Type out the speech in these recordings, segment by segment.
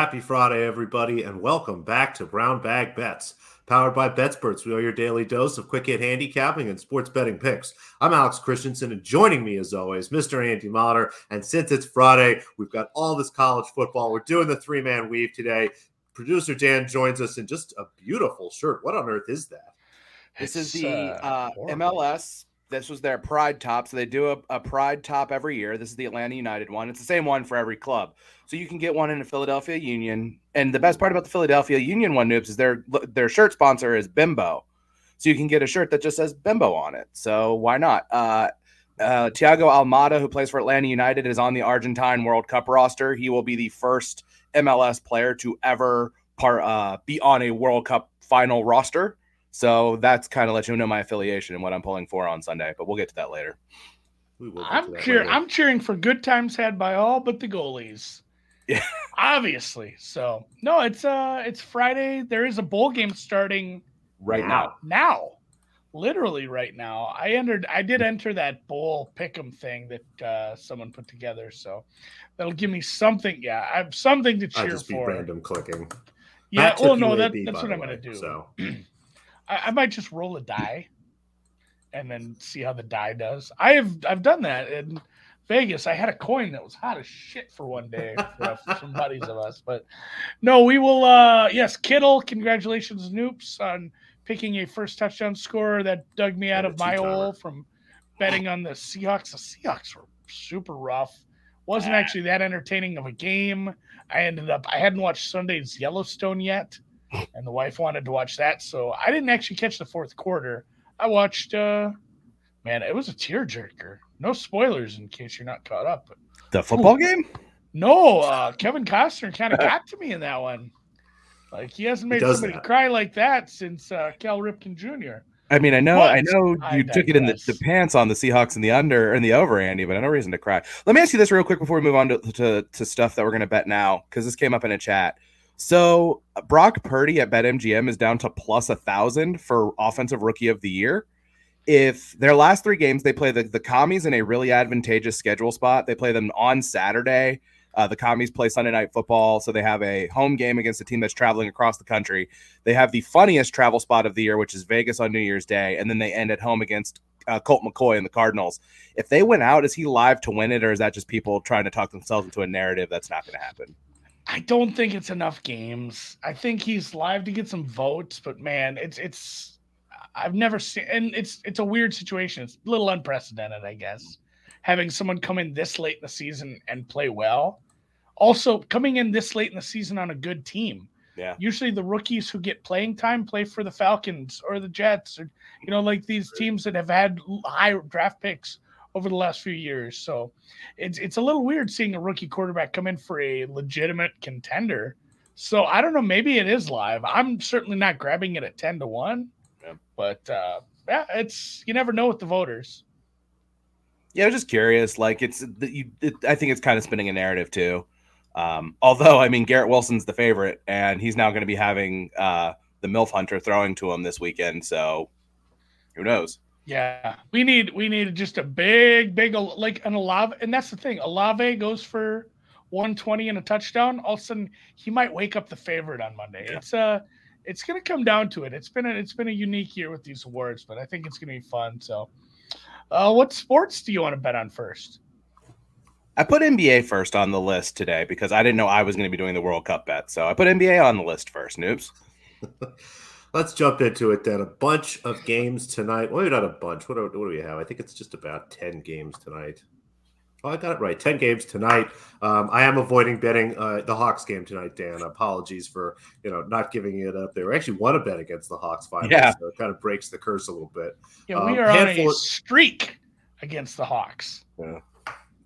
Happy Friday, everybody, and welcome back to Brown Bag Bets. Powered by BetSperts, we are your daily dose of quick hit handicapping and sports betting picks. I'm Alex Christensen, and joining me as always, Mr. Andy Motter. And since it's Friday, we've got all this college football. We're doing the three man weave today. Producer Dan joins us in just a beautiful shirt. What on earth is that? This is the uh, uh, MLS this was their pride top. So they do a, a, pride top every year. This is the Atlanta United one. It's the same one for every club. So you can get one in the Philadelphia Union. And the best part about the Philadelphia Union one, Noops, is their their shirt sponsor is Bimbo. So you can get a shirt that just says Bimbo on it. So why not? Uh, uh, Thiago Almada, who plays for Atlanta United, is on the Argentine World Cup roster. He will be the first MLS player to ever part, uh, be on a World Cup final roster. So that's kind of let you know my affiliation and what I'm pulling for on Sunday, but we'll get to that later. I'm cheering. I'm cheering for good times had by all but the goalies. Yeah, obviously. So no, it's uh, it's Friday. There is a bowl game starting right now. Now, literally right now. I entered. I did enter that bowl pick'em thing that uh, someone put together. So that'll give me something. Yeah, I have something to cheer I just for. random clicking. Yeah. Oh no, that, that's what I'm going to do. So. I, I might just roll a die and then see how the die does. I have I've done that in Vegas. I had a coin that was hot as shit for one day for some buddies of us. But no, we will uh yes, Kittle, congratulations, Noops, on picking a first touchdown scorer that dug me out of my hole from betting on the Seahawks. The Seahawks were super rough. Wasn't actually that entertaining of a game. I ended up I hadn't watched Sunday's Yellowstone yet and the wife wanted to watch that. So I didn't actually catch the fourth quarter. I watched. uh Man, it was a tearjerker. No spoilers in case you're not caught up. But, the football ooh, game? No, uh Kevin Costner kind of got to me in that one. Like he hasn't made somebody that. cry like that since uh, Cal Ripken Jr. I mean, I know, but I know you I took it in the, the, pants on the Seahawks and the under and the over, Andy, but I no reason to cry. Let me ask you this real quick before we move on to, to, to stuff that we're going to bet now, because this came up in a chat. So Brock Purdy at BetMGM is down to plus a thousand for offensive rookie of the year. If their last three games, they play the, the commies in a really advantageous schedule spot. They play them on Saturday. Uh, the commies play Sunday night football, so they have a home game against a team that's traveling across the country. They have the funniest travel spot of the year, which is Vegas on New Year's Day, and then they end at home against uh, Colt McCoy and the Cardinals. If they went out, is he live to win it, or is that just people trying to talk themselves into a narrative that's not going to happen? I don't think it's enough games. I think he's live to get some votes, but man, it's it's I've never seen and it's it's a weird situation. It's a little unprecedented, I guess. Having someone come in this late in the season and play well. Also, coming in this late in the season on a good team. Yeah. Usually the rookies who get playing time play for the Falcons or the Jets or you know like these teams that have had high draft picks over the last few years. So it's it's a little weird seeing a rookie quarterback come in for a legitimate contender. So I don't know, maybe it is live. I'm certainly not grabbing it at 10 to 1. Yeah. But uh yeah, it's you never know with the voters. Yeah, I was just curious. Like it's you, it, I think it's kind of spinning a narrative too. Um, although I mean Garrett Wilson's the favorite, and he's now going to be having uh, the MILF Hunter throwing to him this weekend. So who knows? Yeah, we need we need just a big, big like an Olave, and that's the thing. Olave goes for 120 and a touchdown. All of a sudden, he might wake up the favorite on Monday. Yeah. It's uh it's gonna come down to it. It's been a, it's been a unique year with these awards, but I think it's gonna be fun. So, uh, what sports do you want to bet on first? I put NBA first on the list today because I didn't know I was going to be doing the World Cup bet. So I put NBA on the list first. Noobs. let's jump into it then. A bunch of games tonight. Well, not a bunch. What do, what do we have? I think it's just about 10 games tonight. Oh, I got it right. 10 games tonight. Um, I am avoiding betting uh, the Hawks game tonight, Dan. Apologies for, you know, not giving it up there. I actually want to bet against the Hawks finally, yeah. so it kind of breaks the curse a little bit. Yeah, we um, are on a streak against the Hawks. Yeah.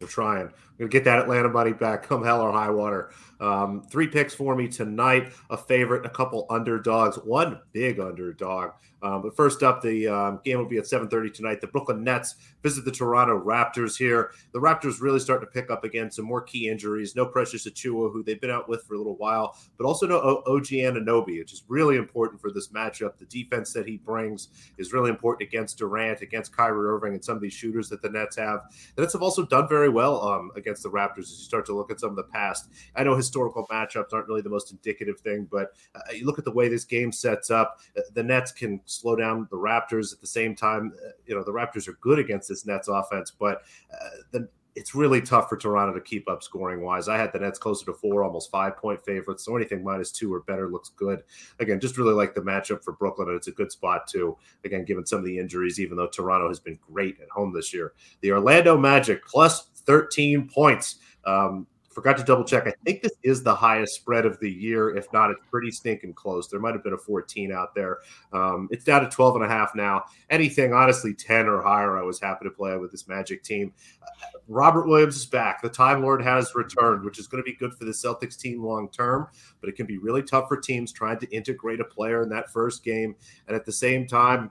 We're trying. We're gonna get that Atlanta money back, come hell or high water. Um, three picks for me tonight. A favorite, a couple underdogs, one big underdog. Um, but first up, the um, game will be at 7:30 tonight. The Brooklyn Nets visit the Toronto Raptors here. The Raptors really starting to pick up again. Some more key injuries. No Precious Achiuwa, who they've been out with for a little while, but also no OG Anunoby, which is really important for this matchup. The defense that he brings is really important against Durant, against Kyrie Irving, and some of these shooters that the Nets have. The Nets have also done very well um, against the Raptors as you start to look at some of the past. I know historical matchups aren't really the most indicative thing, but uh, you look at the way this game sets up. Uh, the Nets can slow down the Raptors at the same time. Uh, you know, the Raptors are good against this Nets offense, but uh, the it's really tough for Toronto to keep up scoring wise. I had the Nets closer to four, almost five point favorites. So anything minus two or better looks good. Again, just really like the matchup for Brooklyn, and it's a good spot too. Again, given some of the injuries, even though Toronto has been great at home this year. The Orlando Magic plus 13 points. Um, Forgot to double check. I think this is the highest spread of the year. If not, it's pretty stinking close. There might have been a 14 out there. Um, it's down to 12 and a half now. Anything, honestly, 10 or higher, I was happy to play with this Magic team. Uh, Robert Williams is back. The Time Lord has returned, which is going to be good for the Celtics team long term, but it can be really tough for teams trying to integrate a player in that first game. And at the same time,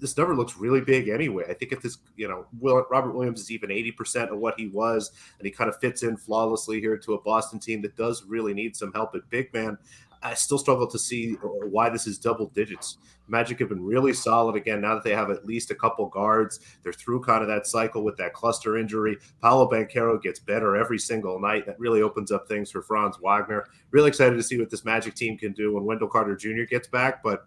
this number looks really big anyway. I think if this, you know, Will, Robert Williams is even 80% of what he was, and he kind of fits in flawlessly here to a Boston team that does really need some help at big man. I still struggle to see why this is double digits. Magic have been really solid again now that they have at least a couple guards. They're through kind of that cycle with that cluster injury. Paolo Banchero gets better every single night. That really opens up things for Franz Wagner. Really excited to see what this Magic team can do when Wendell Carter Jr. gets back. But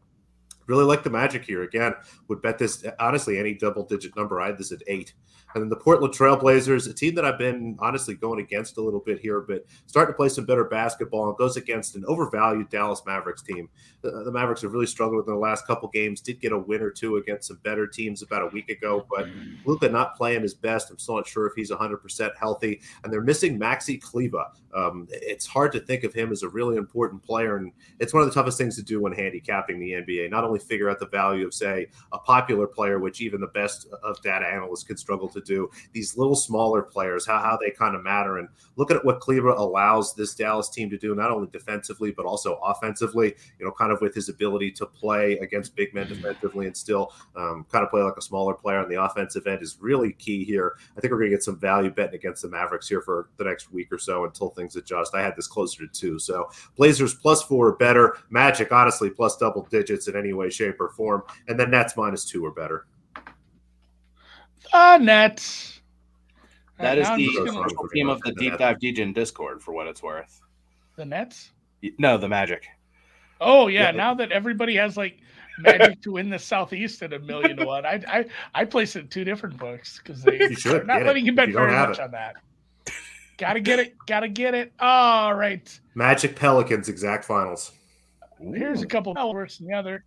really like the Magic here. Again, would bet this honestly any double digit number. I had this at eight. And then the Portland Trailblazers, a team that I've been honestly going against a little bit here, but starting to play some better basketball and goes against an overvalued Dallas Mavericks team. The, the Mavericks have really struggled in the last couple games. Did get a win or two against some better teams about a week ago, but Luka not playing his best. I'm still not sure if he's 100% healthy. And they're missing Maxi Kleber. Um, it's hard to think of him as a really important player, and it's one of the toughest things to do when handicapping the NBA. Not only figure out the value of, say, a popular player, which even the best of data analysts could struggle to do. These little smaller players, how, how they kind of matter. And look at what Kleber allows this Dallas team to do, not only defensively, but also offensively, you know, kind of with his ability to play against big men defensively and still um, kind of play like a smaller player on the offensive end is really key here. I think we're going to get some value betting against the Mavericks here for the next week or so until things adjust. I had this closer to two. So Blazers plus four or better. Magic, honestly, plus double digits in any way, shape, or form. And then Nets minus two or better. Uh, Nets. That is the team of the Deep Dive DJ Discord, for what it's worth. The Nets? No, the Magic. Oh yeah, yeah. now that everybody has like Magic to win the Southeast at a million to one, I I I place it in two different books because they are not letting you bet you very much it. on that. Gotta get it. Gotta get it. All right. Magic Pelicans exact finals. Here's a couple worse than the other.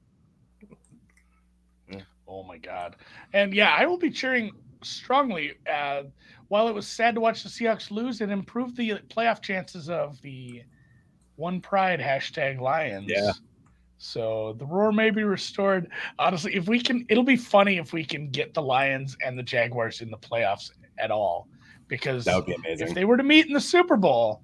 Oh my god! And yeah, I will be cheering strongly. Uh, while it was sad to watch the Seahawks lose, it improved the playoff chances of the One Pride hashtag Lions. Yeah. So the roar may be restored. Honestly, if we can, it'll be funny if we can get the Lions and the Jaguars in the playoffs at all. Because that would be amazing. If they were to meet in the Super Bowl,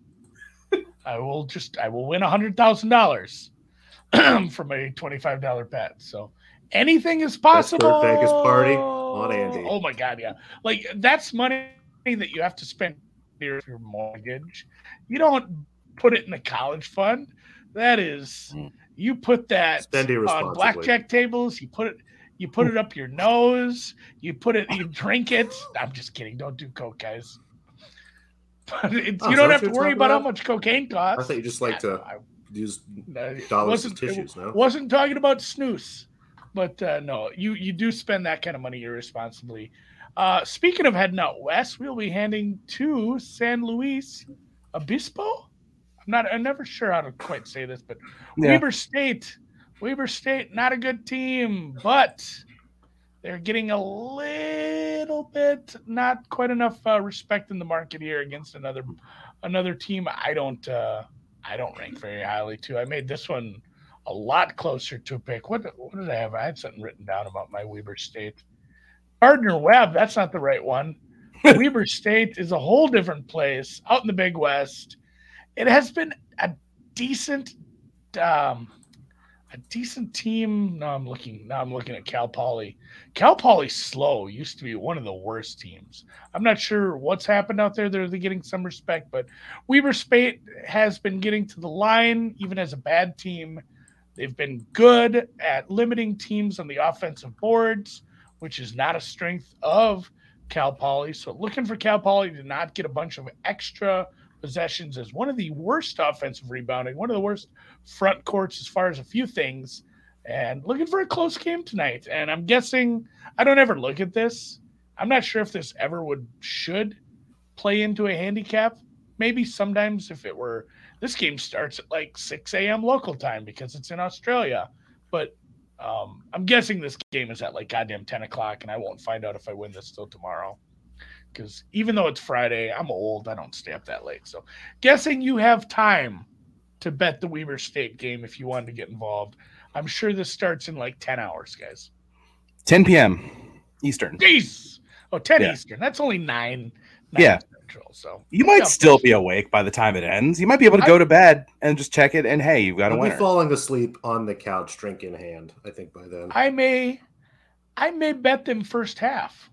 I will just I will win a hundred thousand dollars from a twenty-five dollar bet. So anything is possible. Best Vegas party on Andy. Oh my god, yeah. Like that's money that you have to spend your mortgage. You don't put it in the college fund. That is hmm. you put that on blackjack tables, you put it you put it up your nose, you put it you drink it. I'm just kidding. Don't do coke, guys. But oh, you don't have to worry about, about how much cocaine costs. I thought you just like to I, use dollars wasn't, tissues, no? Wasn't talking about snus. But uh, no, you you do spend that kind of money irresponsibly. Uh, speaking of heading out west, we'll be handing to San Luis Obispo. I'm not. I'm never sure how to quite say this, but yeah. Weber State. Weber State, not a good team, but they're getting a little bit, not quite enough uh, respect in the market here against another another team. I don't. Uh, I don't rank very highly too. I made this one a lot closer to a pick. What, what did I have? I had something written down about my Weber State. Gardner Webb, that's not the right one. Weber State is a whole different place out in the Big West. It has been a decent, um, a decent team. Now I'm looking. Now I'm looking at Cal Poly. Cal Poly SLO used to be one of the worst teams. I'm not sure what's happened out there. They're getting some respect, but Weber State has been getting to the line even as a bad team They've been good at limiting teams on the offensive boards, which is not a strength of Cal Poly. So looking for Cal Poly to not get a bunch of extra possessions as one of the worst offensive rebounding, one of the worst front courts as far as a few things. And looking for a close game tonight. And I'm guessing I don't ever look at this. I'm not sure if this ever would should play into a handicap. Maybe sometimes if it were this game starts at like 6 a.m. local time because it's in Australia. But um, I'm guessing this game is at like goddamn 10 o'clock, and I won't find out if I win this till tomorrow. Because even though it's Friday, I'm old. I don't stay up that late. So, guessing you have time to bet the Weber State game if you wanted to get involved. I'm sure this starts in like 10 hours, guys. 10 p.m. Eastern. Jeez. Oh, 10 yeah. Eastern. That's only 9. 9 yeah. Central, so you might still be awake by the time it ends. You might be able to go I, to bed and just check it, and hey, you've got a winner. Be falling asleep on the couch, drink in hand. I think by then I may, I may bet them first half,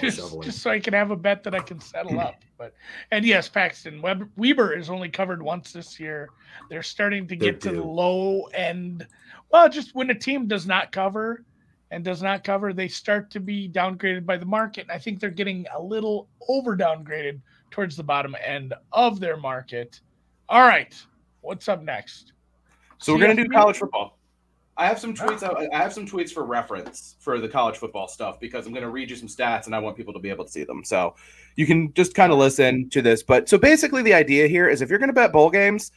just, just, so I can have a bet that I can settle up. But and yes, Paxton Weber, Weber is only covered once this year. They're starting to get to the low end. Well, just when a team does not cover and does not cover, they start to be downgraded by the market. And I think they're getting a little over downgraded towards the bottom end of their market. All right, what's up next? So we're gonna do college football. I have some tweets. I have some tweets for reference for the college football stuff because I'm going to read you some stats and I want people to be able to see them. So you can just kind of listen to this. But so basically, the idea here is if you're going to bet bowl games,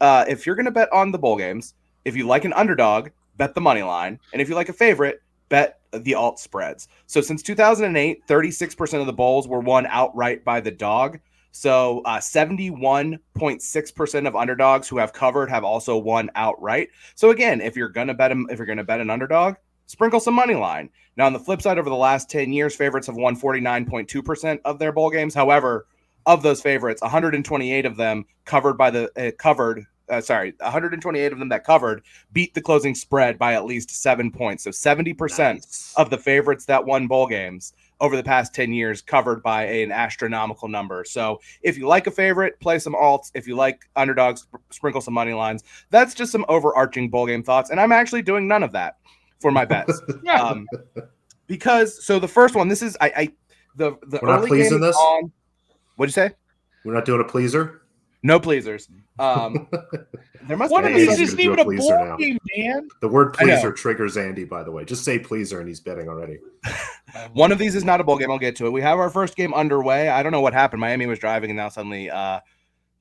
uh, if you're going to bet on the bowl games, if you like an underdog, bet the money line, and if you like a favorite, bet the alt spreads. So since 2008, 36% of the bowls were won outright by the dog. So uh, 71.6% of underdogs who have covered have also won outright. So again, if you're gonna bet them, if you're gonna bet an underdog, sprinkle some money line. Now on the flip side, over the last 10 years, favorites have won 49.2% of their bowl games. However, of those favorites, 128 of them covered by the uh, covered uh, sorry, 128 of them that covered beat the closing spread by at least seven points. So 70% nice. of the favorites that won bowl games over the past 10 years covered by an astronomical number. So if you like a favorite, play some alts. If you like underdogs, sprinkle some money lines. That's just some overarching bowl game thoughts. And I'm actually doing none of that for my bets. um, because so the first one, this is I, I the the We're early not pleasing this. On, what'd you say? We're not doing a pleaser. No pleasers. Um, there must one of these isn't even a board game, man. The word pleaser triggers Andy, by the way. Just say pleaser, and he's betting already. one of these is not a bowl game. I'll get to it. We have our first game underway. I don't know what happened. Miami was driving, and now suddenly uh,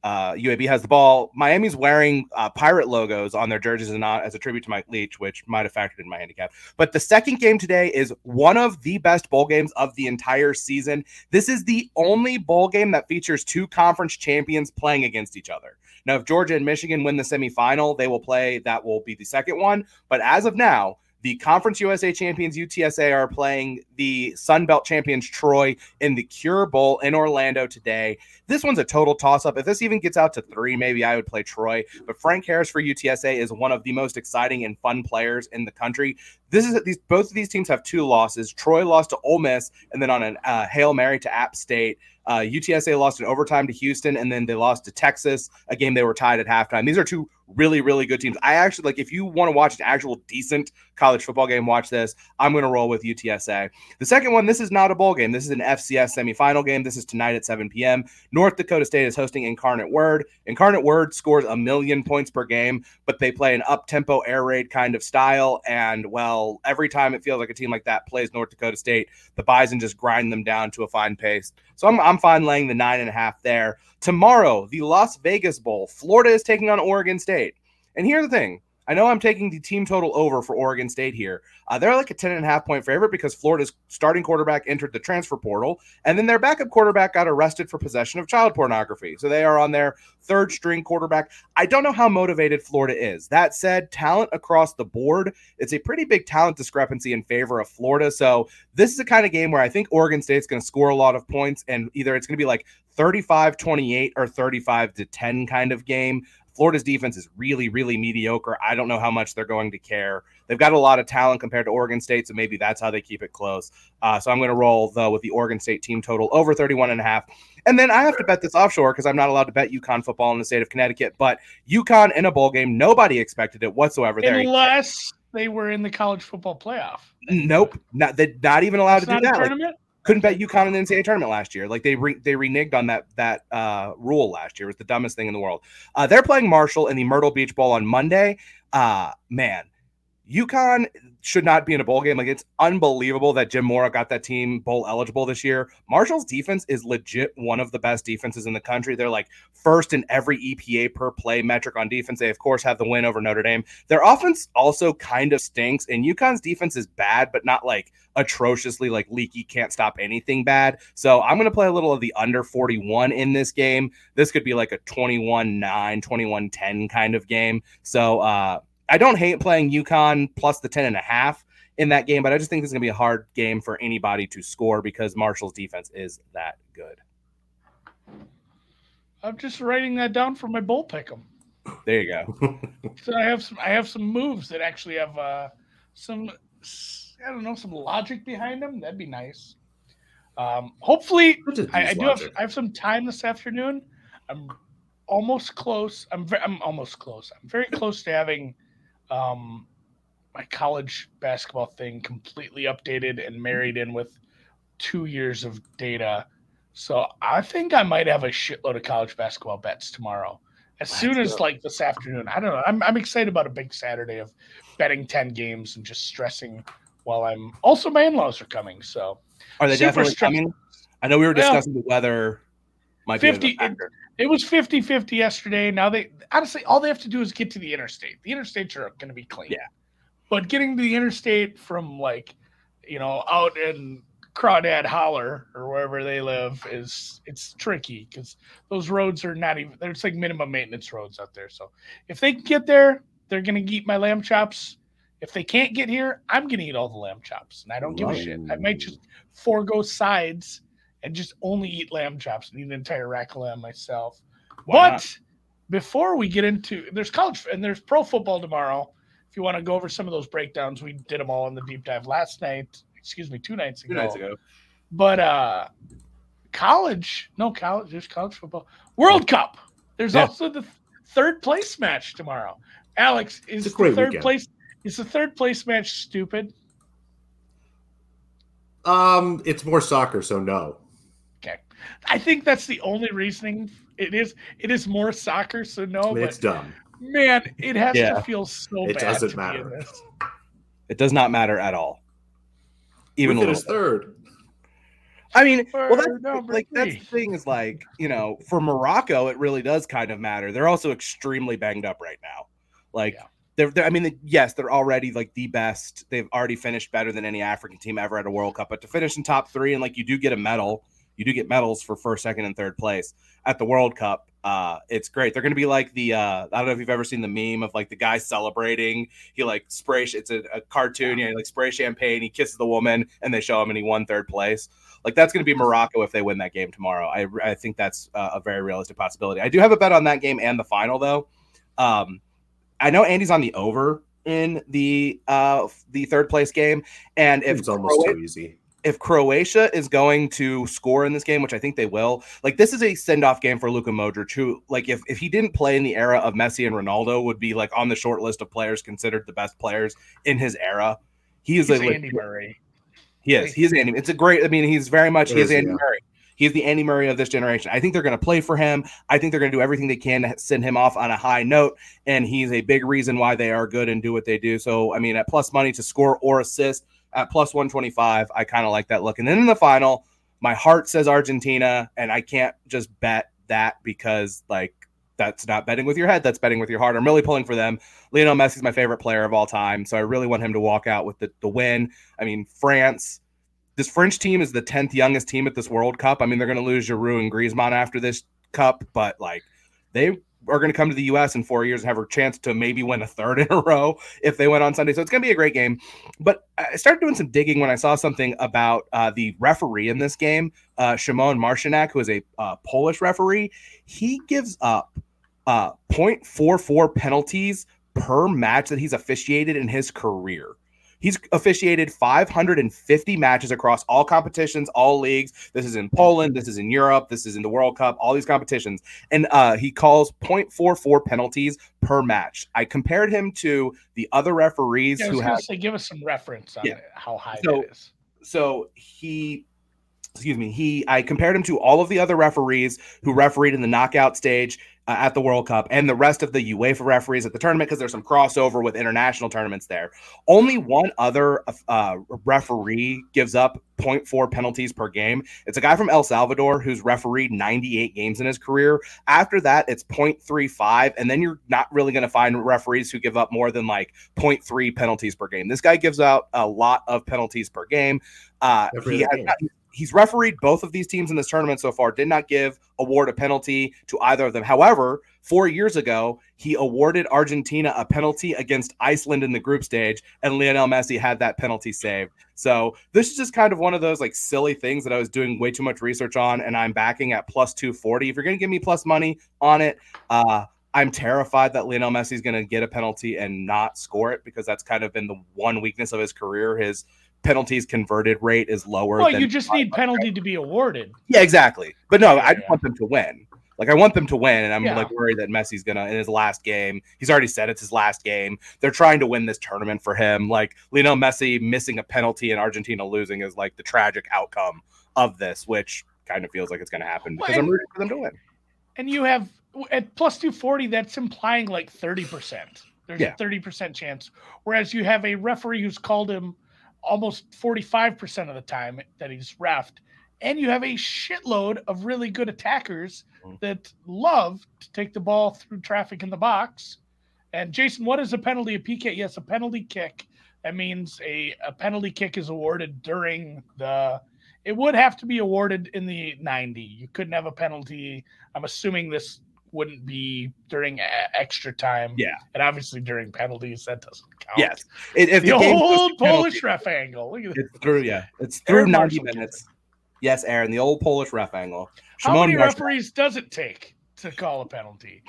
uh, UAB has the ball. Miami's wearing uh, pirate logos on their jerseys and not as a tribute to Mike Leach, which might have factored in my handicap. But the second game today is one of the best bowl games of the entire season. This is the only bowl game that features two conference champions playing against each other. Now, if Georgia and Michigan win the semifinal, they will play. That will be the second one. But as of now, the Conference USA champions UTSA are playing the Sun Belt champions Troy in the Cure Bowl in Orlando today. This one's a total toss up. If this even gets out to three, maybe I would play Troy. But Frank Harris for UTSA is one of the most exciting and fun players in the country. This is these both of these teams have two losses. Troy lost to Ole Miss, and then on a uh, hail mary to App State. Uh, UTSA lost in overtime to Houston, and then they lost to Texas, a game they were tied at halftime. These are two really, really good teams. I actually like if you want to watch an actual decent college football game, watch this. I'm going to roll with UTSA. The second one, this is not a bowl game. This is an FCS semifinal game. This is tonight at 7 p.m. North Dakota State is hosting Incarnate Word. Incarnate Word scores a million points per game, but they play an up tempo air raid kind of style. And well, every time it feels like a team like that plays North Dakota State, the Bison just grind them down to a fine pace. So I'm, I'm fine laying the nine and a half there. Tomorrow, the Las Vegas Bowl. Florida is taking on Oregon State. And here's the thing I know I'm taking the team total over for Oregon State here. Uh, they're like a 10 and a half point favorite because Florida's starting quarterback entered the transfer portal, and then their backup quarterback got arrested for possession of child pornography. So they are on their third string quarterback. I don't know how motivated Florida is. That said, talent across the board, it's a pretty big talent discrepancy in favor of Florida. So this is a kind of game where I think Oregon State's going to score a lot of points, and either it's going to be like 35 28 or 35 to 10 kind of game. Florida's defense is really, really mediocre. I don't know how much they're going to care. They've got a lot of talent compared to Oregon State, so maybe that's how they keep it close. Uh, so I'm going to roll though with the Oregon State team total over 31 and a half. And then I have to bet this offshore because I'm not allowed to bet UConn football in the state of Connecticut. But UConn in a bowl game, nobody expected it whatsoever. Unless they were in the college football playoff. Nope, not, they're not even allowed that's to do that. Tournament? Like, couldn't bet UConn in the NCAA tournament last year. Like they re- they reneged on that that uh, rule last year. It was the dumbest thing in the world. Uh, they're playing Marshall in the Myrtle Beach Bowl on Monday. Uh, man, UConn should not be in a bowl game. Like it's unbelievable that Jim Mora got that team bowl eligible this year. Marshall's defense is legit one of the best defenses in the country. They're like first in every EPA per play metric on defense. They of course have the win over Notre Dame. Their offense also kind of stinks, and UConn's defense is bad, but not like atrociously like leaky, can't stop anything bad. So I'm gonna play a little of the under 41 in this game. This could be like a 21-9, 21-10 kind of game. So uh I don't hate playing UConn plus the 10 and a half in that game, but I just think it's going to be a hard game for anybody to score because Marshall's defense is that good. I'm just writing that down for my bowl pick'em. There you go. so I have some I have some moves that actually have uh, some I don't know some logic behind them. That'd be nice. Um, hopefully, I, I do have I have some time this afternoon. I'm almost close. I'm ve- I'm almost close. I'm very close to having um, my college basketball thing completely updated and married in with two years of data. So I think I might have a shitload of college basketball bets tomorrow. As soon as like this afternoon. I don't know. I'm I'm excited about a big Saturday of betting 10 games and just stressing while I'm also my in-laws are coming. So are they definitely coming? I know we were discussing the weather might 50 it, it, was 50 50 yesterday. Now they honestly all they have to do is get to the interstate. The interstates are going to be clean. Yeah. But getting to the interstate from like, you know, out in Crawdad Holler or wherever they live is it's tricky because those roads are not even there's like minimum maintenance roads out there. So if they can get there, they're gonna eat my lamb chops. If they can't get here, I'm gonna eat all the lamb chops, and I don't give a shit. I might just forego sides and just only eat lamb chops and eat an entire rack of lamb myself. Why but not? before we get into there's college and there's pro football tomorrow. If you want to go over some of those breakdowns, we did them all in the deep dive last night. Excuse me, two nights ago. Two nights ago. But uh college, no college, there's college football. World Cup. There's yeah. also the third place match tomorrow. Alex, is the third weekend. place is the third place match stupid? Um, it's more soccer, so no. I think that's the only reasoning. It is it is more soccer, so no. I mean, it's dumb. Man, it has yeah. to feel so it bad. It doesn't matter. It does not matter at all. Even a little third. I mean, well, that's, like that's the thing is like you know, for Morocco, it really does kind of matter. They're also extremely banged up right now. Like yeah. they're, they're, I mean, yes, they're already like the best. They've already finished better than any African team ever at a World Cup. But to finish in top three and like you do get a medal, you do get medals for first, second, and third place at the World Cup. Uh, it's great. They're going to be like the uh, I don't know if you've ever seen the meme of like the guy celebrating. He like spray. It's a, a cartoon. Yeah. You know, like spray champagne. He kisses the woman, and they show him, and he won third place. Like that's going to be Morocco if they win that game tomorrow. I I think that's uh, a very realistic possibility. I do have a bet on that game and the final though. Um, I know Andy's on the over in the uh the third place game, and if it's almost too easy if Croatia is going to score in this game, which I think they will, like this is a send off game for Luka Modric, who, like, if, if he didn't play in the era of Messi and Ronaldo, would be like on the short list of players considered the best players in his era. He is he's a, Andy Murray. He is. He is Andy. It's a great. I mean, he's very much. he is Andy yeah. Murray. He's the Andy Murray of this generation. I think they're going to play for him. I think they're going to do everything they can to send him off on a high note. And he's a big reason why they are good and do what they do. So, I mean, at plus money to score or assist, at plus 125. I kind of like that look. And then in the final, my heart says Argentina, and I can't just bet that because like that's not betting with your head, that's betting with your heart. I'm really pulling for them. Lionel Messi's my favorite player of all time, so I really want him to walk out with the, the win. I mean, France, this French team is the 10th youngest team at this World Cup. I mean, they're going to lose Giroud and Griezmann after this cup, but like they are going to come to the U.S. in four years and have a chance to maybe win a third in a row if they win on Sunday. So it's going to be a great game. But I started doing some digging when I saw something about uh, the referee in this game, uh, Szymon Marciniak, who is a uh, Polish referee. He gives up uh, 0.44 penalties per match that he's officiated in his career. He's officiated 550 matches across all competitions, all leagues. This is in Poland. This is in Europe. This is in the World Cup. All these competitions, and uh, he calls 0.44 penalties per match. I compared him to the other referees yeah, who have. Say, give us some reference on yeah. how high so, that is. So he excuse me, he I compared him to all of the other referees who refereed in the knockout stage uh, at the World Cup and the rest of the UEFA referees at the tournament because there's some crossover with international tournaments there. Only one other uh, referee gives up 0.4 penalties per game. It's a guy from El Salvador who's refereed 98 games in his career. After that, it's 0.35, and then you're not really going to find referees who give up more than like 0.3 penalties per game. This guy gives out a lot of penalties per game. Uh, he has, he's refereed both of these teams in this tournament so far, did not give award a penalty to either of them. However, four years ago, he awarded Argentina a penalty against Iceland in the group stage, and Lionel Messi had that penalty saved. So this is just kind of one of those like silly things that I was doing way too much research on, and I'm backing at plus 240. If you're going to give me plus money on it, uh, I'm terrified that Lionel Messi is going to get a penalty and not score it because that's kind of been the one weakness of his career. His penalties converted rate is lower. Well, you just need penalty to be awarded. Yeah, exactly. But no, yeah, I just yeah. want them to win. Like I want them to win, and I'm yeah. like worried that Messi's gonna in his last game. He's already said it's his last game. They're trying to win this tournament for him. Like Lionel Messi missing a penalty and Argentina losing is like the tragic outcome of this, which kind of feels like it's gonna happen because well, I'm rooting for them to win. And you have at plus two forty, that's implying like thirty percent. There's a thirty percent chance, whereas you have a referee who's called him almost 45% of the time that he's refed. And you have a shitload of really good attackers mm-hmm. that love to take the ball through traffic in the box. And Jason, what is a penalty? A PK? Yes, a penalty kick. That means a, a penalty kick is awarded during the. It would have to be awarded in the 90. You couldn't have a penalty. I'm assuming this wouldn't be during extra time. Yeah, and obviously during penalties that doesn't count. Yes, it, if the, the old Polish ref angle. Look at it's through. Yeah, it's through Aaron ninety Marshall minutes. Yes, Aaron, the old Polish ref angle. Shimon How many Marshall. referees does it take to call a penalty?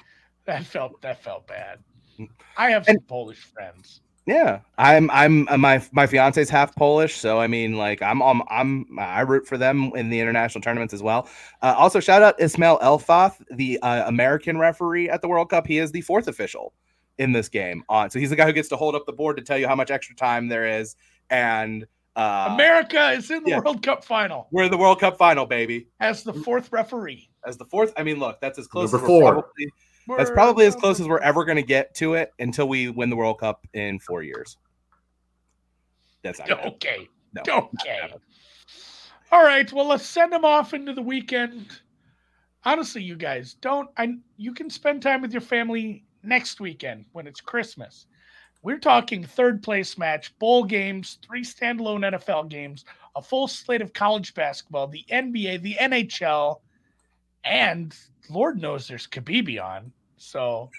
That felt that felt bad. Mm. I have some and, Polish friends. Yeah, I'm. I'm. Uh, my my fiance's half Polish, so I mean, like, I'm. I'm. I'm I root for them in the international tournaments as well. Uh, also, shout out Ismail Elfath, the uh, American referee at the World Cup. He is the fourth official in this game. On, so he's the guy who gets to hold up the board to tell you how much extra time there is. And uh, America is in the yeah, World Cup final. We're in the World Cup final, baby. As the fourth referee. As the fourth. I mean, look, that's as close Number as four. Probably, that's probably as close as we're ever going to get to it until we win the World Cup in four years. That's not okay. No, okay. All right. Well, let's send them off into the weekend. Honestly, you guys don't. I you can spend time with your family next weekend when it's Christmas. We're talking third place match, bowl games, three standalone NFL games, a full slate of college basketball, the NBA, the NHL, and Lord knows there's Khabib on. So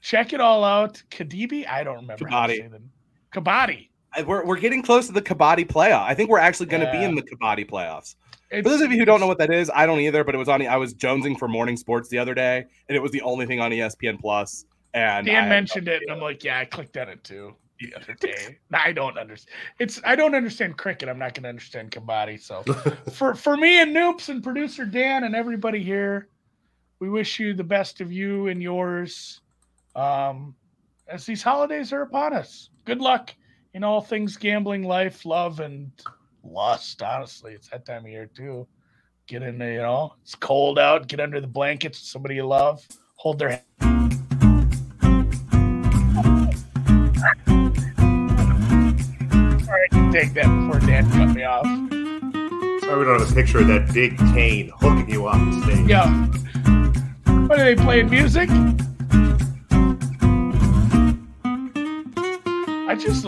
check it all out. Kadibi, I don't remember Kabaddi. how to say them. Kabaddi. We're, we're getting close to the Kabaddi playoff. I think we're actually going to yeah. be in the Kabaddi playoffs. It's, for those of you who don't know what that is, I don't either. But it was on. I was jonesing for morning sports the other day, and it was the only thing on ESPN Plus. And Dan I mentioned it, and I'm like, yeah, I clicked on it too the other day. I don't understand. It's I don't understand cricket. I'm not going to understand Kabaddi. So for for me and Noops and producer Dan and everybody here, we wish you the best of you and yours um, as these holidays are upon us. Good luck in all things gambling, life, love, and lust. Honestly, it's that time of year too. Get in there, you know, it's cold out. Get under the blankets with somebody you love. Hold their hand. Take that before Dan cut me off. Sorry, we don't have a picture of that big cane hooking you off the stage. Yeah. What are they playing music? I just